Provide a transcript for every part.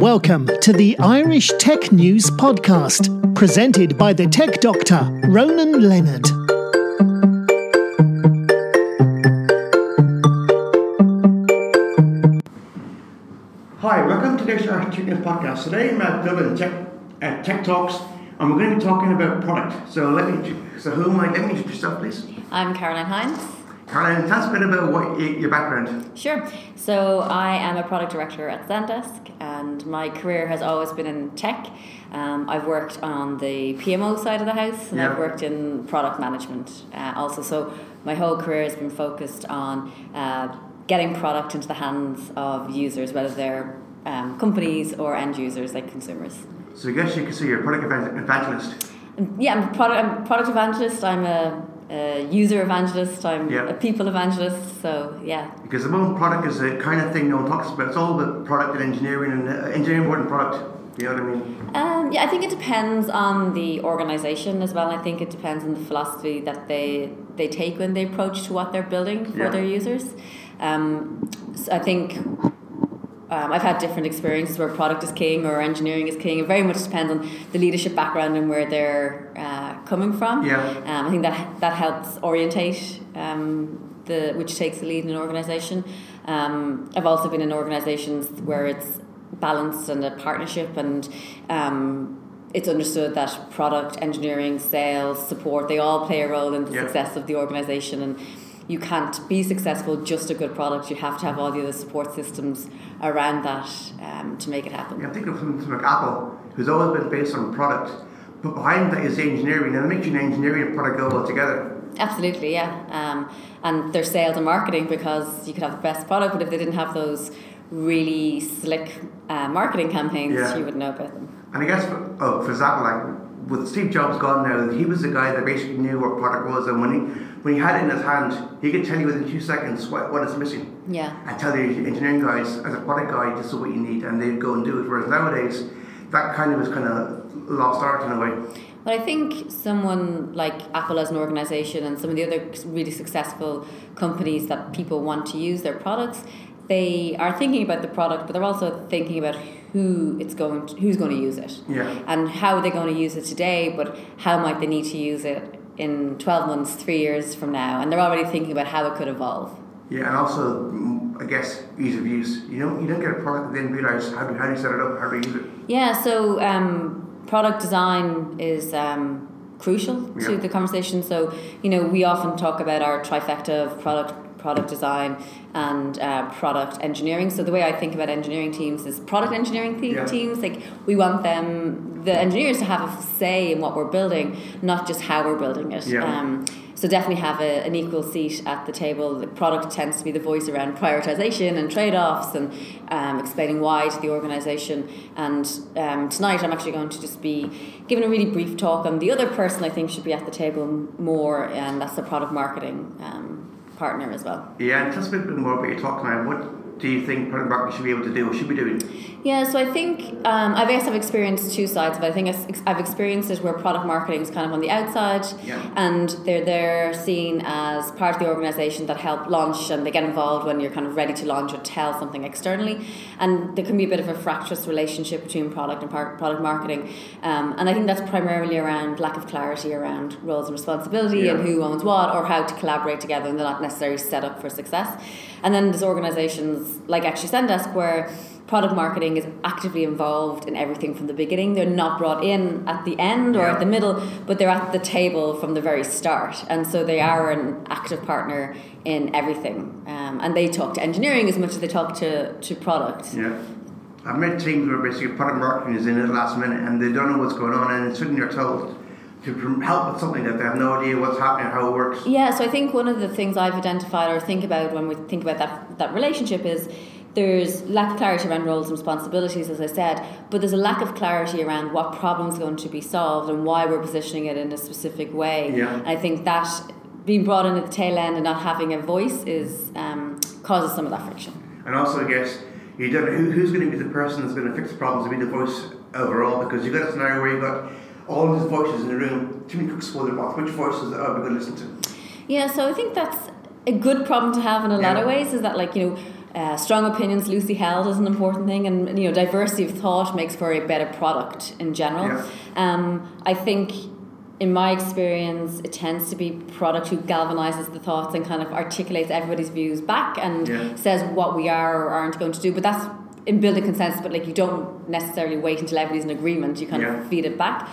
Welcome to the Irish Tech News Podcast, presented by the tech doctor, Ronan Leonard. Hi, welcome to this Irish Tech News Podcast. Today I'm at Dublin Tech, uh, Tech Talks, and we're going to be talking about product. So let me, so who am I? Let me introduce yourself, please. I'm Caroline Hynes. Caroline, tell us a bit about what your background. Sure. So I am a product director at Zendesk, and my career has always been in tech. Um, I've worked on the PMO side of the house, and Yeah. I've worked in product management uh, also. So my whole career has been focused on uh, getting product into the hands of users, whether they're um, companies or end users like consumers. So I guess you could say you're a product evangelist. Yeah, I'm a product, I'm a product evangelist. I'm a, a user evangelist. I'm Yeah. a people evangelist. So yeah, Because the moment product is a kind of thing no one talks about. It's all about product and engineering, and uh, engineering than product. You know what I mean? Um, yeah, I think it depends on the organisation as well. I think it depends on the philosophy that they they take when they approach to what they're building for Yeah. their users. Um, so I think um, I've had different experiences where product is king or engineering is king. It very much depends on the leadership background and where they're uh, coming from. Yeah. Um, I think that that helps orientate um, the which takes the lead in an organisation. Um, I've also been in organisations where it's balanced and a partnership, and um, it's understood that product, engineering, sales, support they all play a role in the Yeah. success of the organisation and. You can't be successful just a good product. You have to have all the other support systems around that um, to make it happen. Yeah, I'm thinking of something like Apple, who's always been based on product, but behind that is engineering, and it makes you an engineering and product go well together. Absolutely, yeah. Um, and their sales and marketing because you could have the best product, but if they didn't have those really slick uh, marketing campaigns, Yeah. you wouldn't know about them. And I guess, for, oh, for example, like with Steve Jobs gone now, he was the guy that basically knew what product was, and when he when he had it in his hand, he could tell you within two seconds what, what is missing. Yeah. And tell the engineering guys, as a product guy, this is what you need, and they'd go and do it. Whereas nowadays, that kind of is kind of lost art in a way. But I think someone like Apple as an organization and some of the other really successful companies that people want to use their products, they are thinking about the product, but they're also thinking about who it's going to, who's going to use it. Yeah. And how are they going to use it today, but how might they need to use it in 12 months, 3 years from now? And they're already thinking about how it could evolve. Yeah, and also, mm, I guess, ease of use. You don't you don't get a product and then realize how do, how do you set it up, how do you use it. Yeah, so um, product design is um, crucial to the conversation. So you know, we often talk about our trifecta of product product design and uh, product engineering. So the way I think about engineering teams is product engineering te- Yeah. teams. Like we want them, the engineers, to have a say in what we're building, not just how we're building it. Yeah. Um, so definitely have a, an equal seat at the table. The product tends to be the voice around prioritization and trade-offs and um, explaining why to the organisation. And um, tonight I'm actually going to just be giving a really brief talk on the other person I think should be at the table more, and that's the product marketing um, partner as well. Yeah, and tell us a bit more about your talk now. What do you think product marketing should be able to do, or should be doing? Yeah, so I think um, I guess I've experienced two sides of it. I think I've- experienced it where product marketing is kind of on the outside, Yeah. and they're there seen as part of the organisation that help launch, and they get involved when you're kind of ready to launch or tell something externally. And there can be a bit of a fractious relationship between product and par- product marketing, um, and I think that's primarily around lack of clarity around roles and responsibility and who owns what or how to collaborate together, and they're not necessarily set up for success. And then there's organisations like actually Zendesk where product marketing is actively involved in everything from the beginning. They're not brought in at the end or Yeah. at the middle, but they're at the table from the very start. And so they are an active partner in everything. Um, and they talk to engineering as much as they talk to, to product. Yeah. I've met teams where basically product marketing is in at the last minute and they don't know what's going on, and suddenly they're told to help with something that they have no idea what's happening, how it works. Yeah, so I think one of the things I've identified or think about when we think about that that relationship is there's lack of clarity around roles and responsibilities, as I said, but there's a lack of clarity around what problem's going to be solved and why we're positioning it in a specific way. Yeah. And I think that being brought in at the tail end and not having a voice is um, causes some of that friction. And also, I guess you don't know who, who's going to be the person that's going to fix the problems and be the voice overall because you've got a scenario where you've got all these voices in the room, many cooks the broth. Which voices are we going to listen to? Yeah, so I think that's a good problem to have in a lot Yeah. of ways. Is that like you know uh, strong opinions, loosely held, is an important thing, and you know, diversity of thought makes for a better product in general. Yeah. Um, I think, in my experience, it tends to be product who galvanizes the thoughts and kind of articulates everybody's views back and Yeah. says what we are or aren't going to do. But that's in building consensus. But like, you don't necessarily wait until everybody's in agreement. You kind Yeah. of feed it back.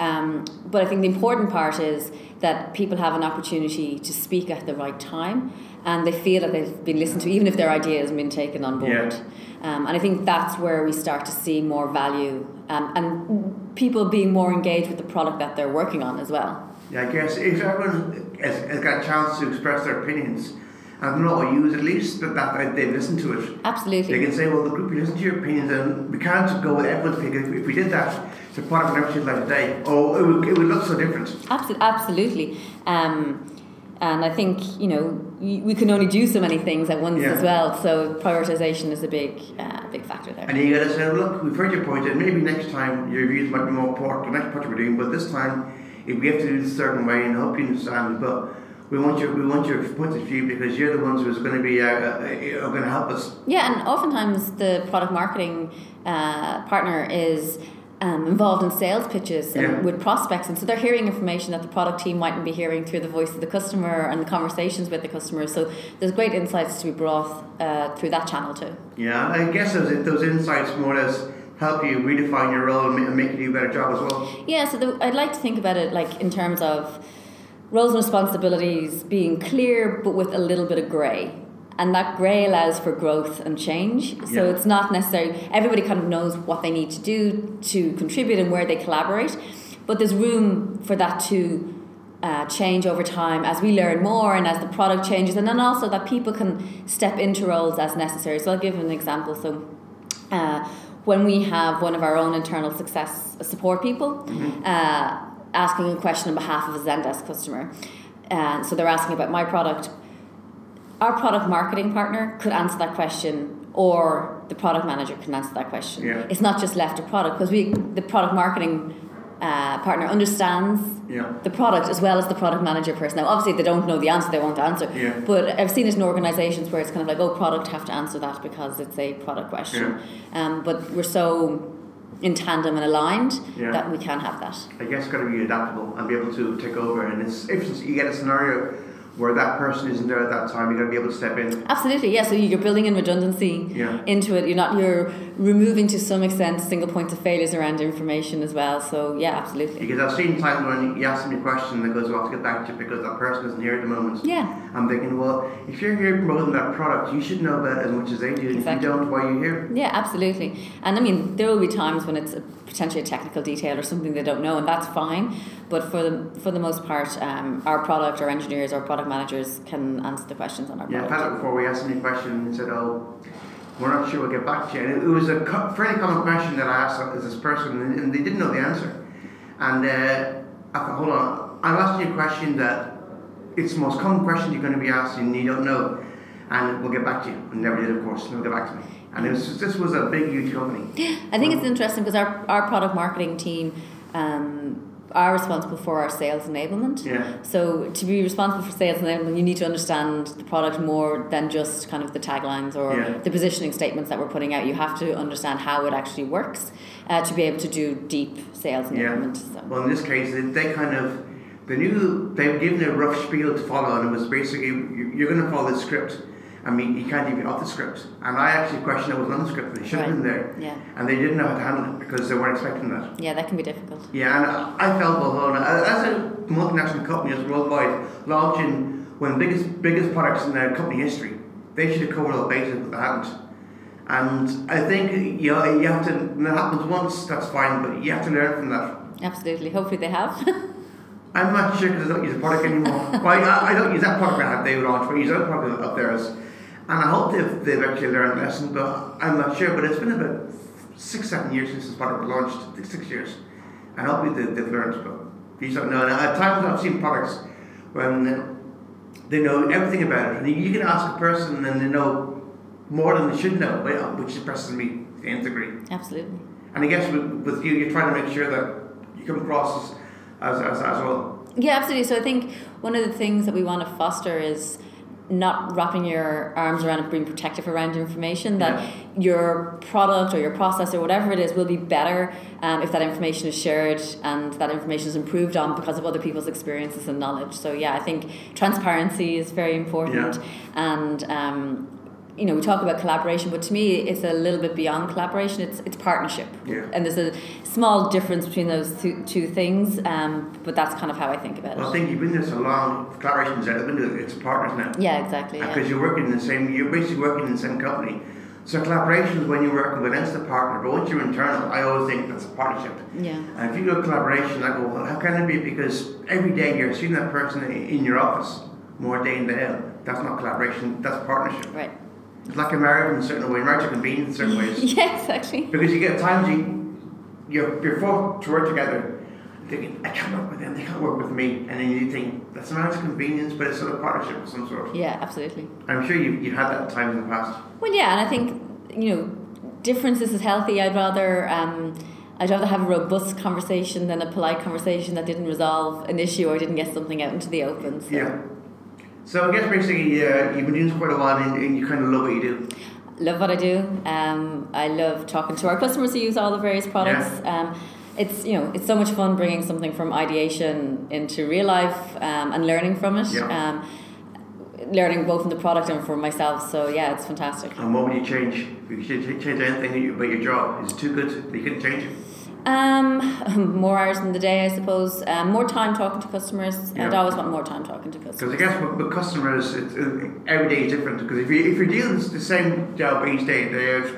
Um, but I think the important part is that people have an opportunity to speak at the right time and they feel that they've been listened to, even if their ideas have been taken on board. Yeah. Um, and I think that's where we start to see more value um, and people being more engaged with the product that they're working on as well. Yeah, I guess if everyone has, has got a chance to express their opinions, and not use at least that, that they listen to it. Absolutely. They can say, well, the group, you listen to your opinions, and we can't go with everyone's. If, if we did that, the product would never see the light of day. Oh, it would, it would look so different. Absol- absolutely. Um, and I think, you know, we can only do so many things at once Yeah. as well. So prioritization is a big, uh, big factor there. And you got to say, look, we've heard your point, and maybe next time your reviews might be more important, the next project we're doing, but this time, if we have to do this a certain way, and I hope you understand, but we want your we want your point of view because you're the ones who's going to be uh, uh, are going to help us. Yeah, and oftentimes the product marketing uh, partner is um, involved in sales pitches and Yeah. with prospects, and so they're hearing information that the product team mightn't be hearing through the voice of the customer and the conversations with the customer. So there's great insights to be brought uh, through that channel too. Yeah, I guess those, those insights more or less help you redefine your role and and make you do a better job as well. Yeah, so the, I'd like to think about it like in terms of roles and responsibilities being clear but with a little bit of grey. And that grey allows for growth and change. So Yeah. it's not necessarily, everybody kind of knows what they need to do to contribute and where they collaborate. But there's room for that to uh, change over time as we learn more and as the product changes. And then also that people can step into roles as necessary. So I'll give an example. So uh, when we have one of our own internal success support people uh, asking a question on behalf of a Zendesk customer, and so they're asking about my product, our product marketing partner could answer that question or the product manager can answer that question. Yeah. It's not just left to product because we the product marketing uh, partner understands Yeah. the product as well as the product manager person. Now, obviously, they don't know the answer; they won't answer. Yeah. But I've seen it in organisations where it's kind of like, oh, product have to answer that because it's a product question. Yeah. Um, but we're so in tandem and aligned that we can have that. I guess got to be adaptable and be able to take over. And it's if you get a scenario where that person isn't there at that time, you're going to be able to step in. Absolutely, yeah. So you're building in redundancy Yeah. into it. You're not. You're removing to some extent single points of failures around information as well. So yeah, absolutely. Because I've seen times when you ask me a question that goes, well, have to get back to you because that person isn't here at the moment. Yeah. I'm thinking, well, if you're here promoting that product, you should know about it as much as they do. And Exactly. If you don't, why are you here? Yeah, absolutely. And I mean, there will be times when it's a, potentially a technical detail or something they don't know, and that's fine. But for the for the most part, um, our product, our engineers, our product managers can answer the questions on our Yeah, product. had it before. We asked him a question and he said, "Oh, we're not sure. We'll get back to you." And it, it was a co- fairly common question that I asked as this person, and, and they didn't know the answer. And uh, I thought, "Hold on, I'm asking you a question that it's the most common question you're going to be asking, and you don't know." And we'll get back to you. And never did, of course. Never get back to me. And it was this was a big, huge company. I think it's interesting because our, our product marketing team um, are responsible for our sales enablement. Yeah. So to be responsible for sales enablement, you need to understand the product more than just kind of the taglines or Yeah. the positioning statements that we're putting out. You have to understand how it actually works uh, to be able to do deep sales Yeah. enablement. So. Well, in this case, they, they kind of they knew they were given a rough spiel to follow, and it was basically you're going to follow the script. I mean, he can't even off the scripts. And I actually questioned it was on the script. They should have been there, Yeah. and they didn't know how to handle it because they weren't expecting that. Yeah, that can be difficult. Yeah, and I felt on. As a multinational company, as worldwide, launching one of the biggest biggest products in their company history, they should have covered all bases, but they haven't. And I think you know, you have to. When that happens once, that's fine, but you have to learn from that. Absolutely. Hopefully they have. I'm not sure because I don't use the product anymore. well, I, I don't use that product I had they launched, but I use other product of theirs. And I hope they've, they've actually learned a lesson, but I'm not sure. But it's been about six, seven years since this product was launched. Six years. And hopefully they, they've learned, but you don't know. And at times I've seen products when they know everything about it. And you can ask a person and they know more than they should know, which impresses me to nth degree. Absolutely. And I guess with, with you, you're trying to make sure that you come across as, as, as, as well. Yeah, absolutely. So I think one of the things that we want to foster is not wrapping your arms around it, being protective around your information, that your product or your process or whatever it is will be better um, if that information is shared and that information is improved on because of other people's experiences and knowledge. So yeah, I think transparency is very important, Yeah. and um, you know we talk about collaboration, but to me it's a little bit beyond collaboration. It's it's partnership, Yeah. and there's a small difference between those two, two things. Um, but that's kind of how I think about it. I think you've been there so long, collaboration's out the window, it's partners now. Yeah, exactly. Yeah. Because you're working in the same, you're basically working in the same company. So collaboration is when you're working against a partner, but once you're internal, I always think that's a partnership. Yeah. And if you go collaboration, I go, well, how can it be? Because every day you're seeing that person in your office more day in day out. That's not collaboration, that's partnership. Right. It's like a marriage in a certain way, marriage can be in certain ways. Yeah, exactly. Because you get times you, you're, you're forced to work together, thinking, I can't work with them, they can't work with me. And then you think, that's a nice convenience, but it's sort of partnership of some sort. Yeah, absolutely. I'm sure you've, you've had that time in the past. Well, yeah, and I think you know differences is healthy. I'd rather um, I'd rather have a robust conversation than a polite conversation that didn't resolve an issue or didn't get something out into the open. So. Yeah. So I guess basically uh, you've been doing this quite a while and, and you kind of love what you do. Love what I do. Um, I love talking to our customers who use all the various products. Um, it's you know it's so much fun bringing something from ideation into real life um, and learning from it. Yeah. Um, learning both from the product and from myself. So yeah, it's fantastic. And what would you change? If you should ch- change anything about your job, is it too good? that You couldn't change it. Um, more hours in the day, I suppose. Um, more time talking to customers. Yeah. I'd always want more time talking to customers. Because. I guess with, with customers, it's, uh, every day is different. Because if, you, if you're dealing with the same job each day, and day out,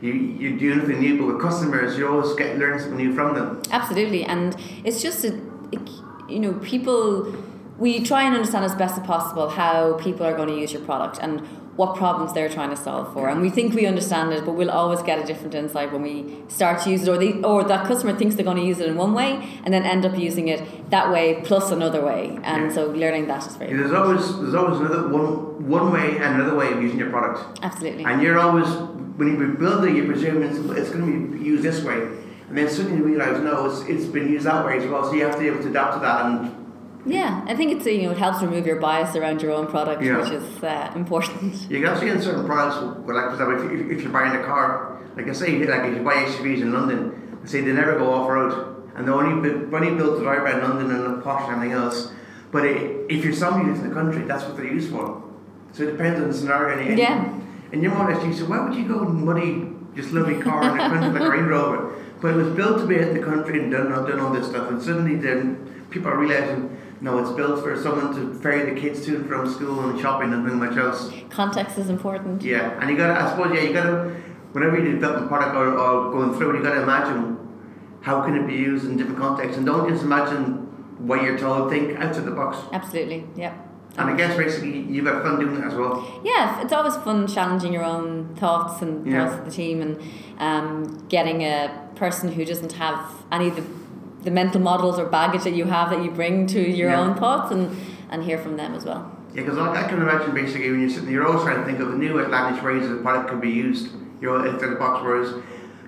you, you do anything new, but with customers, you always get learn something new from them. Absolutely, and it's just a, it, you know, people. We try and understand as best as possible how people are going to use your product and what problems they're trying to solve for, and we think we understand it, but we'll always get a different insight when we start to use it, or they, or that customer thinks they're going to use it in one way and then end up using it that way plus another way, and Yeah. so learning that is very There's always there's always another one one way and another way of using your product. absolutely. And you're always, when you build it, you presume it's, it's going to be used this way. And then suddenly you realise, no, it's, it's been used that way as well. So you have to be able to adapt to that. And Yeah, I think it's you know it helps remove your bias around your own product, Yeah. which is uh, important. you can see in certain products, well, like for example, if, you- if you're buying a car, like I say, like if you buy SUVs in London, they say they never go off road. And they're only, only built to drive around London and posh and everything else. But it, if you're somebody in the country, that's what they're used for. So it depends on the scenario. And, Yeah. And you're more or less used to, why would you go and muddy, just lovely car in the country like a Range Rover? But it was built to be in the country and done, done all this stuff. And suddenly then people are realizing, no, it's built for someone to ferry the kids to and from school and shopping and things much else. Context is important. Yeah, and you got to, I suppose, yeah, you got to, whenever you develop a product or, or going through it, you got to imagine how can it be used in different contexts. And don't just imagine what you're told, think outside the box. Absolutely, yeah. And I guess basically you've had fun doing that as well. Yeah, it's always fun challenging your own thoughts and Yeah. thoughts of the team and um, getting a person who doesn't have any of the, the mental models or baggage that you have that you bring to your Yeah. own thoughts and, and hear from them as well. Yeah, because I, I can imagine basically when you're sitting, you're always trying to think of the new outlandish ways that the product could be used. You're outside the box. Whereas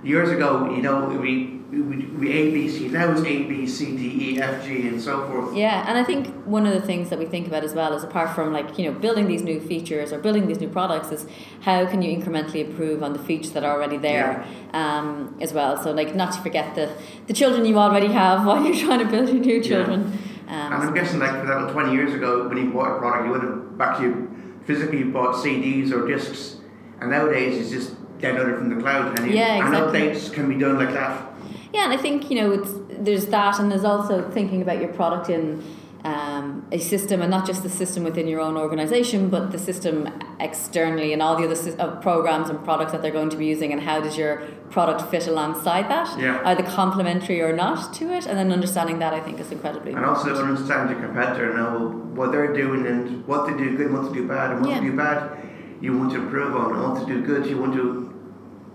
years ago, you know, we we, we A B C. Now it's A B C D E F G and so forth. Yeah, and I think one of the things that we think about as well is apart from like, you know, building these new features or building these new products is how can you incrementally improve on the features that are already there um, as well. So like not to forget the, the children you already have while you're trying to build your new children. And Um, I'm guessing, like for example, 20 years ago, when you bought a product, you would have actually physically bought CDs or discs, and nowadays it's just downloaded from the cloud. And, you- Yeah, and updates can be done like that. Yeah, and I think you know it's there's that, and there's also thinking about your product in um, a system, and not just the system within your own organization, but the system externally, and all the other sys- uh, programs and products that they're going to be using, and how does your product fit alongside that? Yeah. Either complementary or not to it, and then understanding that I think is incredibly And also understand your competitor and know what they're doing and what they do good, and what to do bad, and what Yeah. to do bad you want to improve on, and what to do good you want to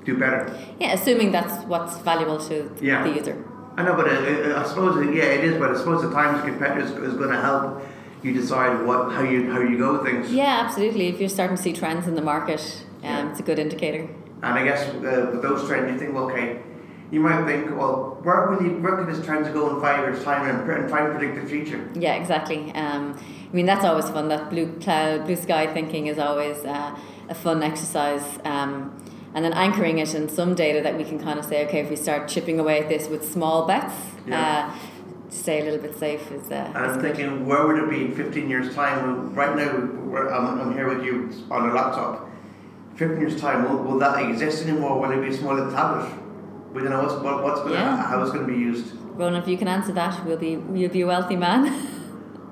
do better. yeah, assuming that's what's valuable to Yeah. the user. I know, but uh, uh, I suppose uh, yeah, it is. But I suppose the times competitor is, is going to help you decide what how you how you go with things. Yeah, absolutely. If you're starting to see trends in the market, um, Yeah. it's a good indicator. And I guess uh, with those trends, you think, well, okay, you might think, well, where will you, where can this trend go in five years' time and, and try and predict the future? Yeah, exactly. Um, I mean, that's always fun. That blue cloud, blue sky thinking is always uh, a fun exercise. Um, and then anchoring it in some data that we can kind of say, okay, if we start chipping away at this with small bets, Yeah. uh, to stay a little bit safe is. Uh, I'm thinking, where would it be in 15 years' time? Right now, we're, I'm, I'm here with you on a laptop. 15 years' time, will, will that exist anymore? Will it be a small little tablet? We don't know what's, what, what's gonna, Yeah. how it's going to be used. Ronan, if you can answer that, we'll be you'll be a wealthy man.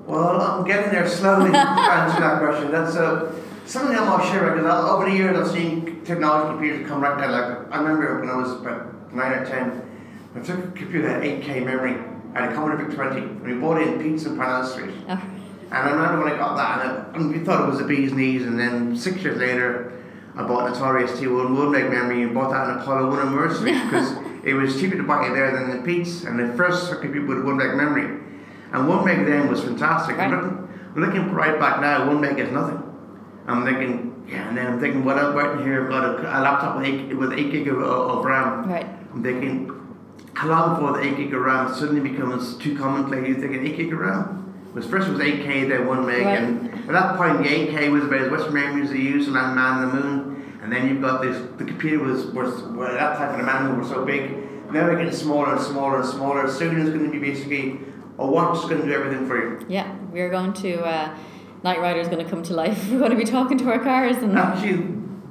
Well, I'm getting there slowly to answer that question. That's uh, something I'm not sure because over the years I've seen technology computers come right now. Like I remember when I was about nine or ten, I took a computer that had 8K memory and a Commodore VIC 20, and we bought it in Peats in Parnell Street. Oh, And I remember when I got that, and, and we thought it was a bee's knees. And then six years later, I bought an Atari ST1 one meg memory and bought that in Apollo 1 in Street because it was cheaper to buy it there than the Peats. And the first computer with one meg memory. And one meg then was fantastic. Right. Looking, looking right back now, one meg is nothing. I'm thinking, yeah, and then I'm thinking, what about here? I've got a, a laptop with eight, with eight gig of, of RAM. right. I'm thinking, how long before the 8 gig of RAM suddenly becomes too commonplace? You're thinking 8 gig of RAM? Was first it was 8K, then 1 meg, Right. and at that point the 8K was about as much memory as they used to land man on the moon. And then you've got this, the computer was, was well, at that time for the man were so big. Now they're getting smaller and smaller and smaller. Soon it's going to be basically a watch is going to do everything for you. Yeah, we're going to. Uh, Knight Rider is going to come to life. We're going to be talking to our cars and. Actually,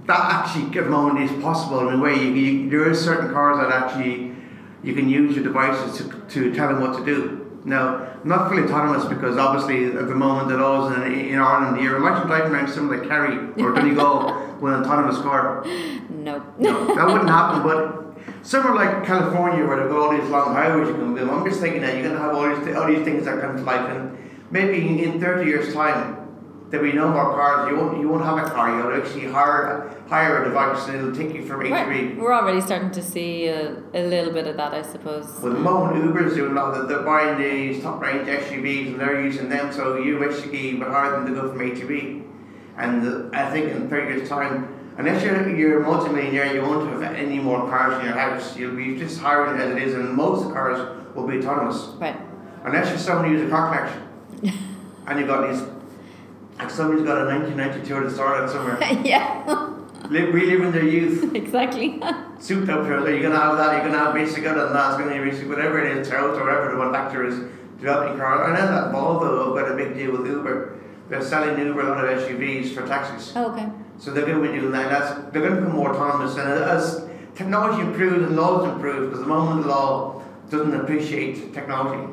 that actually at the moment is possible in a way. You, you, there is certain cars that actually you can use your devices to, to tell them what to do. Now, not fully autonomous because obviously at the moment the laws in, in Ireland, you're actually driving around somewhere like Kerry or Donegal with an autonomous car. No. No, that wouldn't happen. But somewhere like California, where they've got all these long highways you can build, I'm just thinking that you're going to have all these all these things that come to life, and maybe in 30 years' time. There'll be no more cars. You won't. You won't have a car. You'll actually hire hire a device, and it'll take you from A to B. We're already starting to see a, a little bit of that, I suppose. Well, the moment Uber's doing a lot of that, they're buying these top range SUVs and they're using them, so you basically would hire them to go from A to B. And I think in 30 years' time, unless you're, you're a multi-millionaire, you won't have any more cars in your house. You'll be just hiring as it is, and most cars will be autonomous. Right. Unless you're someone who uses a car collection. and you've got these, like somebody's got a 1992 at the start of somewhere, yeah, live, reliving their youth. exactly. souped up here. You're gonna have that. You're gonna have basic other than that. It's gonna be basic whatever it is, Toyota or whatever the one factor is developing car. And then that Volvo have got a big deal with Uber. They're selling Uber a lot of SUVs for taxis. Oh, okay. So they're going to be doing that. That's they're going to become more autonomous. And as technology improves and laws improve, because the moment the law doesn't appreciate technology,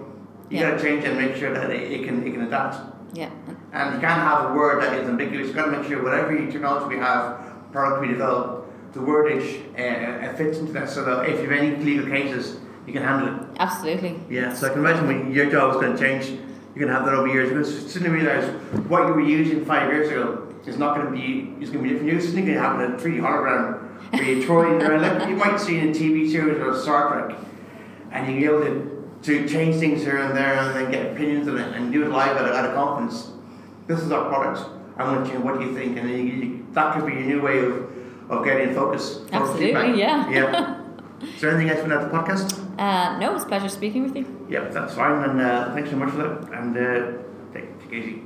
you Yeah. got to change it and make sure that it, it can it can adapt. Yeah. And you can't have a word that is ambiguous. You've got to make sure whatever technology we have, product we develop, the wordage uh, uh, fits into that so that if you have any legal cases, you can handle it. Absolutely. Yeah, so I can imagine when your job is going to change, you're going to have that over years. Because suddenly realize what you were using five years ago is not going to be, is going to be different. You're suddenly going to have a 3D hologram where you throw in there, like you might see in a TV series or a Star Trek, and you will be able to, to change things here and there and then get opinions on it and do it live at a, at a conference. This is our product. I want to change. What do you think? And then you, you, that could be your new way of, of getting focus. Absolutely, feedback. yeah. Yeah. Is there anything else from that podcast? Uh, no, it's a pleasure speaking with you. Yep, that's fine. And uh, thanks so much for that. And uh, take, take it easy.